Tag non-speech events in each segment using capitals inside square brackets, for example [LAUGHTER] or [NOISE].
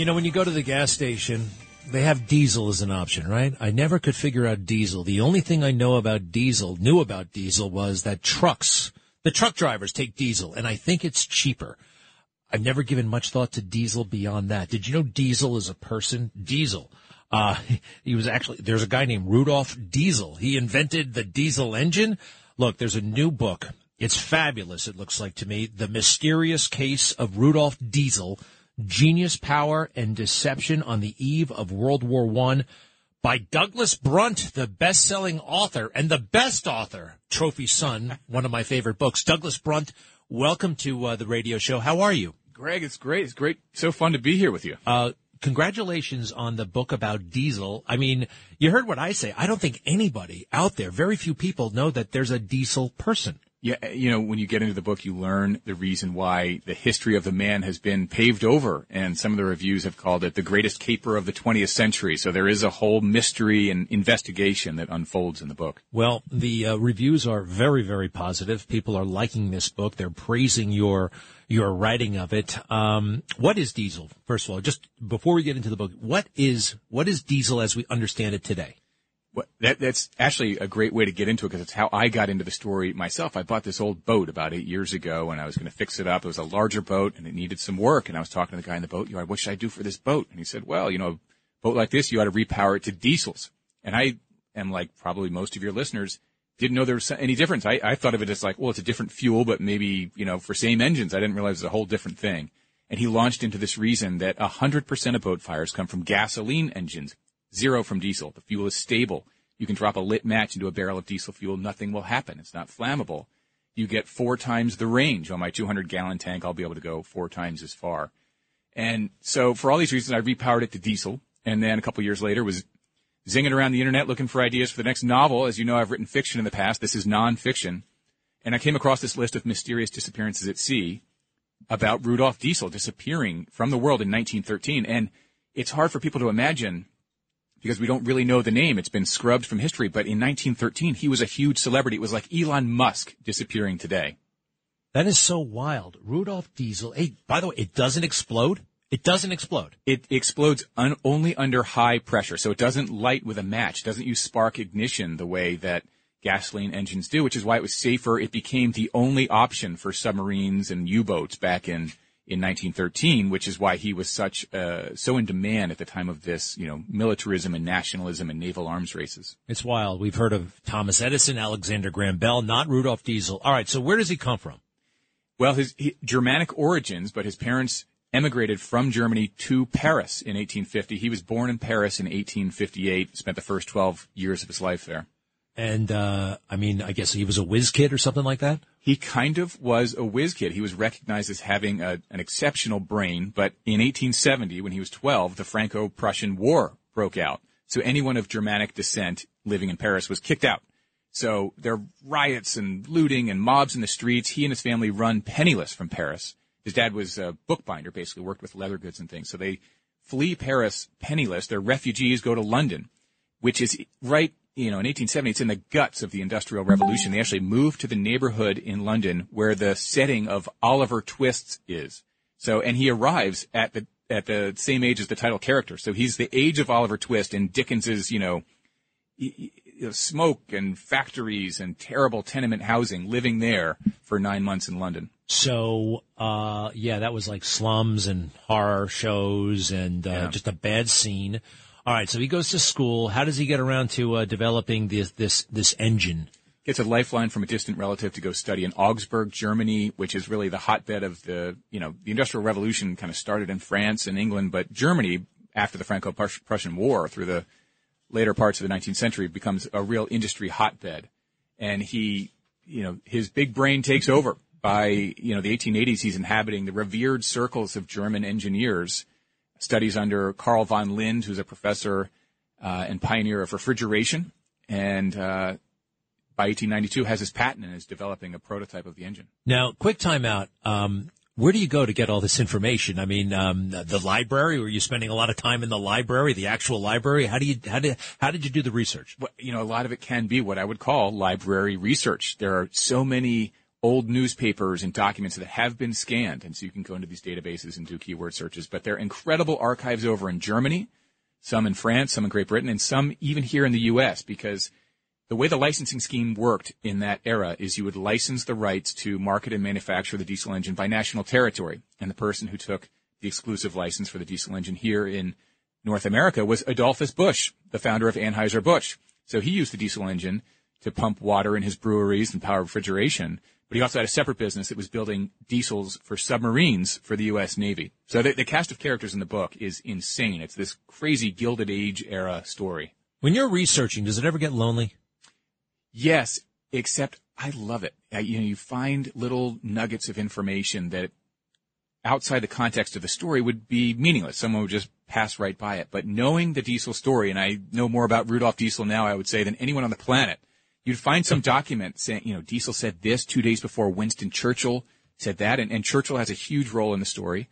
you know, when you go to the gas station, they have diesel as an option, right? I never could figure out diesel. The only thing I know about diesel, knew about diesel, was that trucks, the truck drivers take diesel, and I think it's cheaper. I've never given much thought to diesel beyond that. Did you know diesel is a person? Diesel. Uh, [LAUGHS] he was actually, there's a guy named Rudolf Diesel. He invented the diesel engine. Look, there's a new book. It's fabulous, it looks like to me. The Mysterious Case of Rudolf Diesel Genius, Power, and Deception on the Eve of World War One by Douglas Brunt, the best-selling author and the best author, Trophy Son, one of my favorite books. Douglas Brunt, welcome to uh, the radio show. How are you? Greg, it's great. It's great. So fun to be here with you. Uh, congratulations on the book about diesel. I mean, you heard what I say. I don't think anybody out there, very few people know that there's a diesel person. Yeah, you know, when you get into the book, you learn the reason why the history of the man has been paved over, and some of the reviews have called it the greatest caper of the 20th century. So there is a whole mystery and investigation that unfolds in the book. Well, the uh, reviews are very, very positive. People are liking this book. They're praising your your writing of it. Um, what is diesel? First of all, just before we get into the book, what is what is diesel as we understand it today? That, that's actually a great way to get into it because it's how I got into the story myself. I bought this old boat about eight years ago and I was going to fix it up. It was a larger boat and it needed some work. And I was talking to the guy in the boat, know, what should I do for this boat? And he said, well, you know, a boat like this, you ought to repower it to diesels. And I am like probably most of your listeners didn't know there was any difference. I, I thought of it as like, well, it's a different fuel, but maybe, you know, for same engines. I didn't realize it was a whole different thing. And he launched into this reason that 100% of boat fires come from gasoline engines, zero from diesel. The fuel is stable. You can drop a lit match into a barrel of diesel fuel. Nothing will happen. It's not flammable. You get four times the range. On my 200 gallon tank, I'll be able to go four times as far. And so for all these reasons, I repowered it to diesel. And then a couple years later was zinging around the internet looking for ideas for the next novel. As you know, I've written fiction in the past. This is nonfiction. And I came across this list of mysterious disappearances at sea about Rudolf Diesel disappearing from the world in 1913. And it's hard for people to imagine because we don't really know the name. It's been scrubbed from history. But in 1913, he was a huge celebrity. It was like Elon Musk disappearing today. That is so wild. Rudolf Diesel. Hey, by the way, it doesn't explode. It doesn't explode. It explodes un- only under high pressure. So it doesn't light with a match. It doesn't use spark ignition the way that gasoline engines do, which is why it was safer. It became the only option for submarines and U-boats back in in 1913, which is why he was such uh, so in demand at the time of this, you know, militarism and nationalism and naval arms races. It's wild. We've heard of Thomas Edison, Alexander Graham Bell, not Rudolf Diesel. All right, so where does he come from? Well, his he, Germanic origins, but his parents emigrated from Germany to Paris in 1850. He was born in Paris in 1858. Spent the first 12 years of his life there. And uh, I mean, I guess he was a whiz kid or something like that. He kind of was a whiz kid. He was recognized as having a, an exceptional brain, but in 1870, when he was 12, the Franco-Prussian War broke out. So anyone of Germanic descent living in Paris was kicked out. So there are riots and looting and mobs in the streets. He and his family run penniless from Paris. His dad was a bookbinder, basically worked with leather goods and things. So they flee Paris penniless. They're refugees, go to London, which is right you know, in 1870, it's in the guts of the Industrial Revolution. They actually moved to the neighborhood in London where the setting of Oliver Twist is. So, and he arrives at the, at the same age as the title character. So he's the age of Oliver Twist in Dickens's, you know, smoke and factories and terrible tenement housing living there for nine months in London. So, uh, yeah, that was like slums and horror shows and, uh, Yeah. just a bad scene. All right. So he goes to school. How does he get around to, uh, developing this, this, this engine? gets a lifeline from a distant relative to go study in Augsburg, Germany, which is really the hotbed of the, you know, the Industrial Revolution kind of started in France and England, but Germany, after the Franco-Prussian War, through the later parts of the 19th century, becomes a real industry hotbed. And he, you know, his big brain takes over. By, you know, the 1880s, he's inhabiting the revered circles of German engineers studies under Carl von Linde, who's a professor uh, and pioneer of refrigeration, and uh, by 1892 has his patent and is developing a prototype of the engine. Now, quick timeout. Um, where do you go to get all this information? I mean, um, the library. Were you spending a lot of time in the library, the actual library? How do you how did how did you do the research? Well, you know, a lot of it can be what I would call library research. There are so many old newspapers and documents that have been scanned, and so you can go into these databases and do keyword searches. But there are incredible archives over in Germany, some in France, some in Great Britain, and some even here in the U.S. Because the way the licensing scheme worked in that era is you would license the rights to market and manufacture the diesel engine by national territory. And the person who took the exclusive license for the diesel engine here in North America was Adolphus Busch, the founder of Anheuser-Busch. So he used the diesel engine to pump water in his breweries and power refrigeration. But he also had a separate business that was building diesels for submarines for the U.S. Navy. So the, the cast of characters in the book is insane. It's this crazy Gilded Age era story. When you're researching, does it ever get lonely? Yes, except I love it. Uh, you know, you find little nuggets of information that outside the context of the story would be meaningless. Someone would just pass right by it. But knowing the Diesel story, and I know more about Rudolf Diesel now, I would say, than anyone on the planet, you'd find some document saying, you know, Diesel said this two days before Winston Churchill said that, and, and Churchill has a huge role in the story.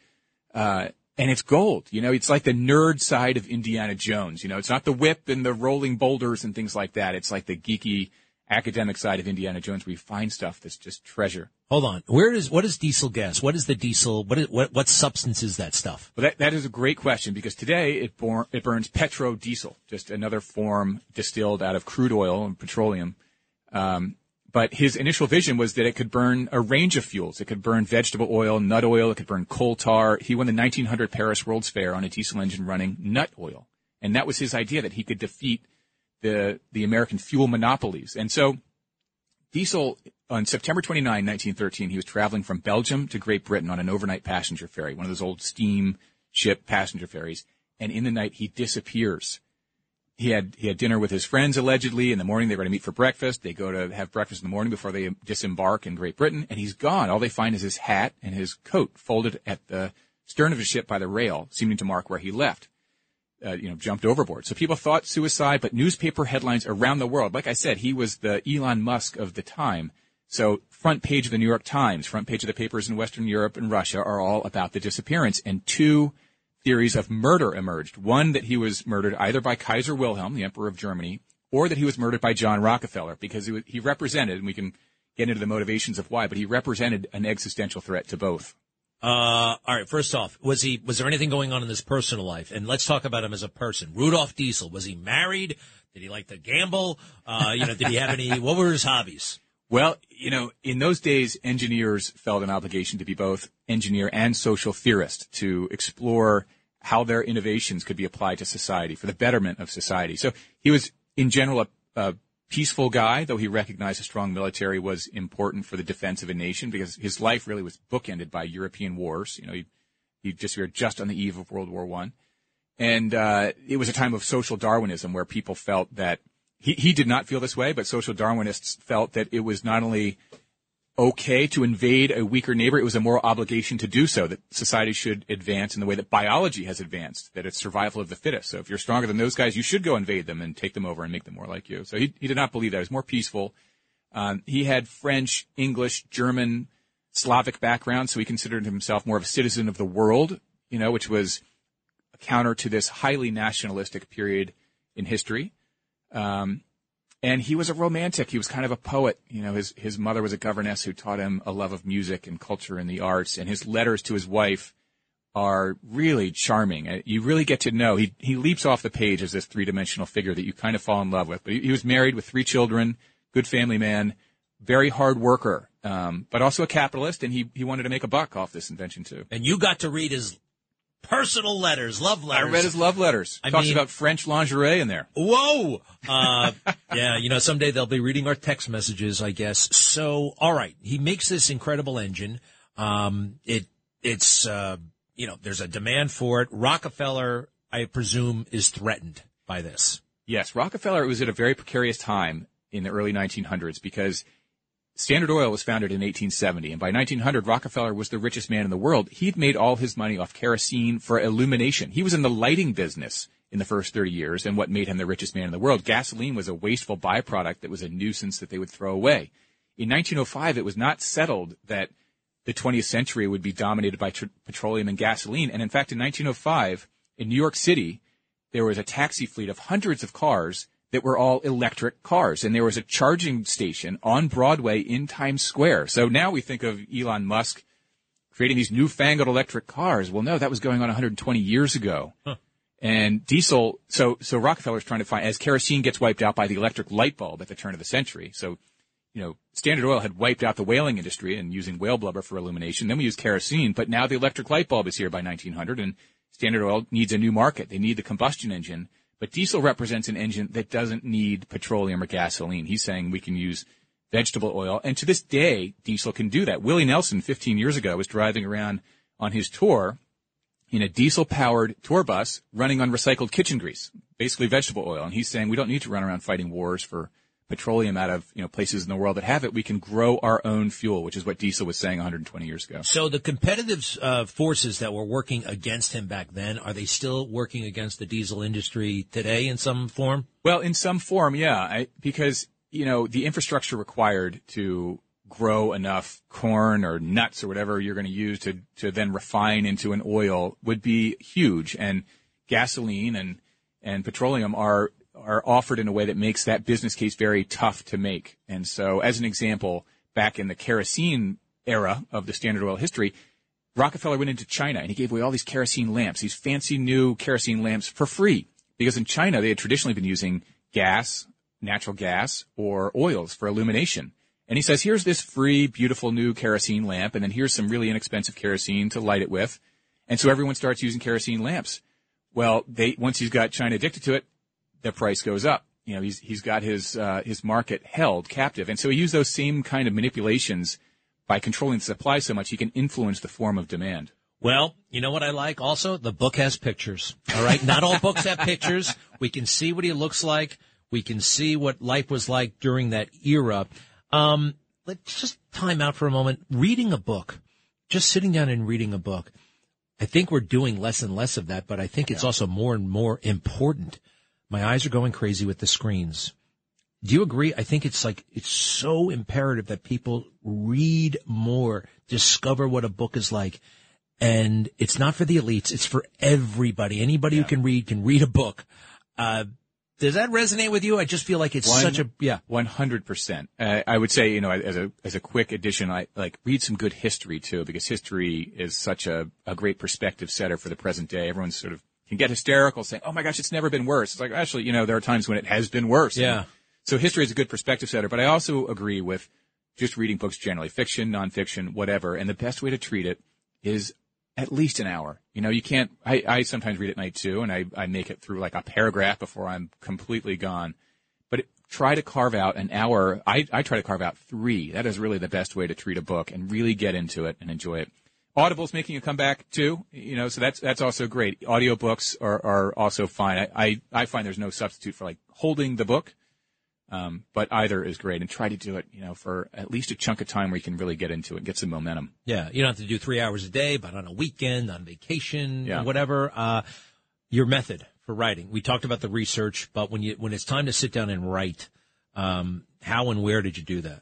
Uh, and it's gold. You know, it's like the nerd side of Indiana Jones. You know, it's not the whip and the rolling boulders and things like that. It's like the geeky academic side of Indiana Jones where you find stuff that's just treasure. Hold on. Where is what is diesel gas? What is the diesel? What is, what what substance is that stuff? Well, that that is a great question because today it, bor- it burns petrodiesel, just another form distilled out of crude oil and petroleum. Um, but his initial vision was that it could burn a range of fuels. It could burn vegetable oil, nut oil. It could burn coal tar. He won the 1900 Paris World's Fair on a diesel engine running nut oil, and that was his idea that he could defeat the the American fuel monopolies. And so Diesel on September 29, 1913, he was traveling from Belgium to Great Britain on an overnight passenger ferry, one of those old steam ship passenger ferries. And in the night, he disappears. He had he had dinner with his friends allegedly. In the morning, they were going to meet for breakfast. They go to have breakfast in the morning before they disembark in Great Britain, and he's gone. All they find is his hat and his coat folded at the stern of his ship by the rail, seeming to mark where he left uh, you know, jumped overboard. So people thought suicide, but newspaper headlines around the world, like I said, he was the Elon Musk of the time. So front page of the New York Times, front page of the papers in Western Europe and Russia are all about the disappearance. And two theories of murder emerged. One that he was murdered either by Kaiser Wilhelm, the Emperor of Germany, or that he was murdered by John Rockefeller because he, he represented, and we can get into the motivations of why, but he represented an existential threat to both. Uh, all right. First off, was he? Was there anything going on in his personal life? And let's talk about him as a person. Rudolf Diesel. Was he married? Did he like to gamble? Uh, you know, did he have any? What were his hobbies? Well, you know, in those days, engineers felt an obligation to be both engineer and social theorist to explore how their innovations could be applied to society for the betterment of society. So he was, in general, a, a peaceful guy, though he recognized a strong military was important for the defense of a nation because his life really was bookended by European wars. You know, he, he disappeared just on the eve of World War One. And, uh, it was a time of social Darwinism where people felt that he, he did not feel this way, but social Darwinists felt that it was not only okay to invade a weaker neighbor. It was a moral obligation to do so, that society should advance in the way that biology has advanced, that it's survival of the fittest. So if you're stronger than those guys, you should go invade them and take them over and make them more like you. So he, he did not believe that. He was more peaceful. Um, he had French, English, German, Slavic background, so he considered himself more of a citizen of the world, you know, which was a counter to this highly nationalistic period in history. Um, and he was a romantic. He was kind of a poet. You know, his, his mother was a governess who taught him a love of music and culture and the arts. And his letters to his wife are really charming. Uh, you really get to know. He, he leaps off the page as this three dimensional figure that you kind of fall in love with. But he, he was married with three children, good family man, very hard worker, um, but also a capitalist. And he, he wanted to make a buck off this invention too. And you got to read his personal letters, love letters. I read his love letters. I Talks mean, about French lingerie in there. Whoa! Uh, [LAUGHS] yeah, you know, someday they'll be reading our text messages, I guess. So, all right, he makes this incredible engine. Um, it it's uh, you know, there's a demand for it. Rockefeller, I presume, is threatened by this. Yes, Rockefeller was at a very precarious time in the early 1900s because Standard Oil was founded in 1870, and by 1900, Rockefeller was the richest man in the world. He'd made all his money off kerosene for illumination. He was in the lighting business in the first 30 years, and what made him the richest man in the world. Gasoline was a wasteful byproduct that was a nuisance that they would throw away. In 1905, it was not settled that the 20th century would be dominated by tr- petroleum and gasoline. And in fact, in 1905, in New York City, there was a taxi fleet of hundreds of cars that were all electric cars. And there was a charging station on Broadway in Times Square. So now we think of Elon Musk creating these newfangled electric cars. Well, no, that was going on 120 years ago. Huh. And diesel, so, so Rockefeller's trying to find, as kerosene gets wiped out by the electric light bulb at the turn of the century. So, you know, Standard Oil had wiped out the whaling industry and using whale blubber for illumination. Then we use kerosene, but now the electric light bulb is here by 1900 and Standard Oil needs a new market. They need the combustion engine but diesel represents an engine that doesn't need petroleum or gasoline. He's saying we can use vegetable oil. And to this day, diesel can do that. Willie Nelson, 15 years ago, was driving around on his tour in a diesel powered tour bus running on recycled kitchen grease, basically vegetable oil. And he's saying we don't need to run around fighting wars for petroleum out of you know places in the world that have it, we can grow our own fuel, which is what diesel was saying 120 years ago. So the competitive uh, forces that were working against him back then are they still working against the diesel industry today in some form? Well, in some form, yeah, I, because you know the infrastructure required to grow enough corn or nuts or whatever you're going to use to to then refine into an oil would be huge, and gasoline and and petroleum are are offered in a way that makes that business case very tough to make. And so, as an example, back in the kerosene era of the Standard Oil history, Rockefeller went into China and he gave away all these kerosene lamps, these fancy new kerosene lamps for free. Because in China, they had traditionally been using gas, natural gas, or oils for illumination. And he says, here's this free, beautiful new kerosene lamp, and then here's some really inexpensive kerosene to light it with. And so everyone starts using kerosene lamps. Well, they, once he's got China addicted to it, the price goes up. You know, he's he's got his uh, his market held captive, and so he used those same kind of manipulations by controlling the supply so much he can influence the form of demand. Well, you know what I like also? The book has pictures. All right. Not all books have pictures. We can see what he looks like. We can see what life was like during that era. Um, let's just time out for a moment. Reading a book, just sitting down and reading a book. I think we're doing less and less of that, but I think it's yeah. also more and more important my eyes are going crazy with the screens. Do you agree? I think it's like, it's so imperative that people read more, discover what a book is like. And it's not for the elites. It's for everybody. Anybody yeah. who can read can read a book. Uh, does that resonate with you? I just feel like it's One, such a yeah, one hundred percent. Uh, I would say you know as a as a quick addition, I like read some good history too because history is such a, a great perspective setter for the present day. Everyone's sort of can get hysterical saying, "Oh my gosh, it's never been worse." It's like actually, you know, there are times when it has been worse. Yeah. And so history is a good perspective setter, but I also agree with just reading books generally, fiction, nonfiction, whatever. And the best way to treat it is at least an hour. You know, you can't. I, I sometimes read at night too, and I I make it through like a paragraph before I'm completely gone. But it, try to carve out an hour. I I try to carve out three. That is really the best way to treat a book and really get into it and enjoy it. Audible's making a comeback too, you know, so that's that's also great. Audiobooks are are also fine. I I, I find there's no substitute for like holding the book. Um, but either is great and try to do it, you know, for at least a chunk of time where you can really get into it, get some momentum. Yeah. You don't have to do three hours a day, but on a weekend, on vacation, yeah. whatever, uh, your method for writing. We talked about the research, but when you, when it's time to sit down and write, um, how and where did you do that?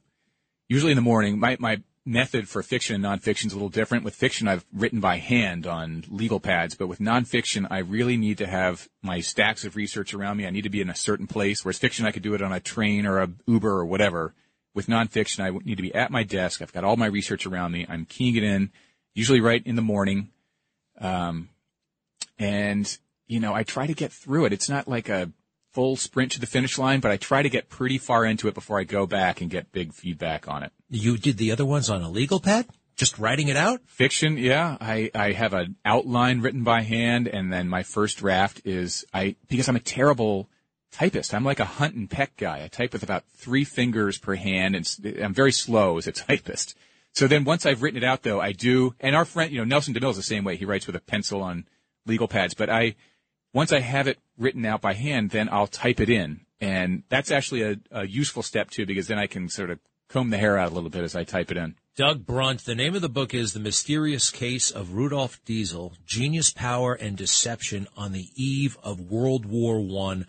Usually in the morning. My, my method for fiction and nonfiction is a little different. With fiction, I've written by hand on legal pads, but with nonfiction, I really need to have my stacks of research around me. I need to be in a certain place. Whereas fiction, I could do it on a train or a Uber or whatever. With nonfiction, I need to be at my desk. I've got all my research around me. I'm keying it in, usually right in the morning. Um, and you know, I try to get through it. It's not like a full sprint to the finish line, but I try to get pretty far into it before I go back and get big feedback on it. You did the other ones on a legal pad? Just writing it out? Fiction, yeah. I, I have an outline written by hand and then my first draft is I because I'm a terrible typist. I'm like a hunt and peck guy. I type with about three fingers per hand and I'm very slow as a [LAUGHS] typist. So then once I've written it out though, I do, and our friend, you know, Nelson DeMille is the same way. He writes with a pencil on legal pads, but I, once I have it written out by hand, then I'll type it in. And that's actually a, a useful step too, because then I can sort of comb the hair out a little bit as I type it in. Doug Brunt. The name of the book is The Mysterious Case of Rudolf Diesel, Genius, Power, and Deception on the Eve of World War One.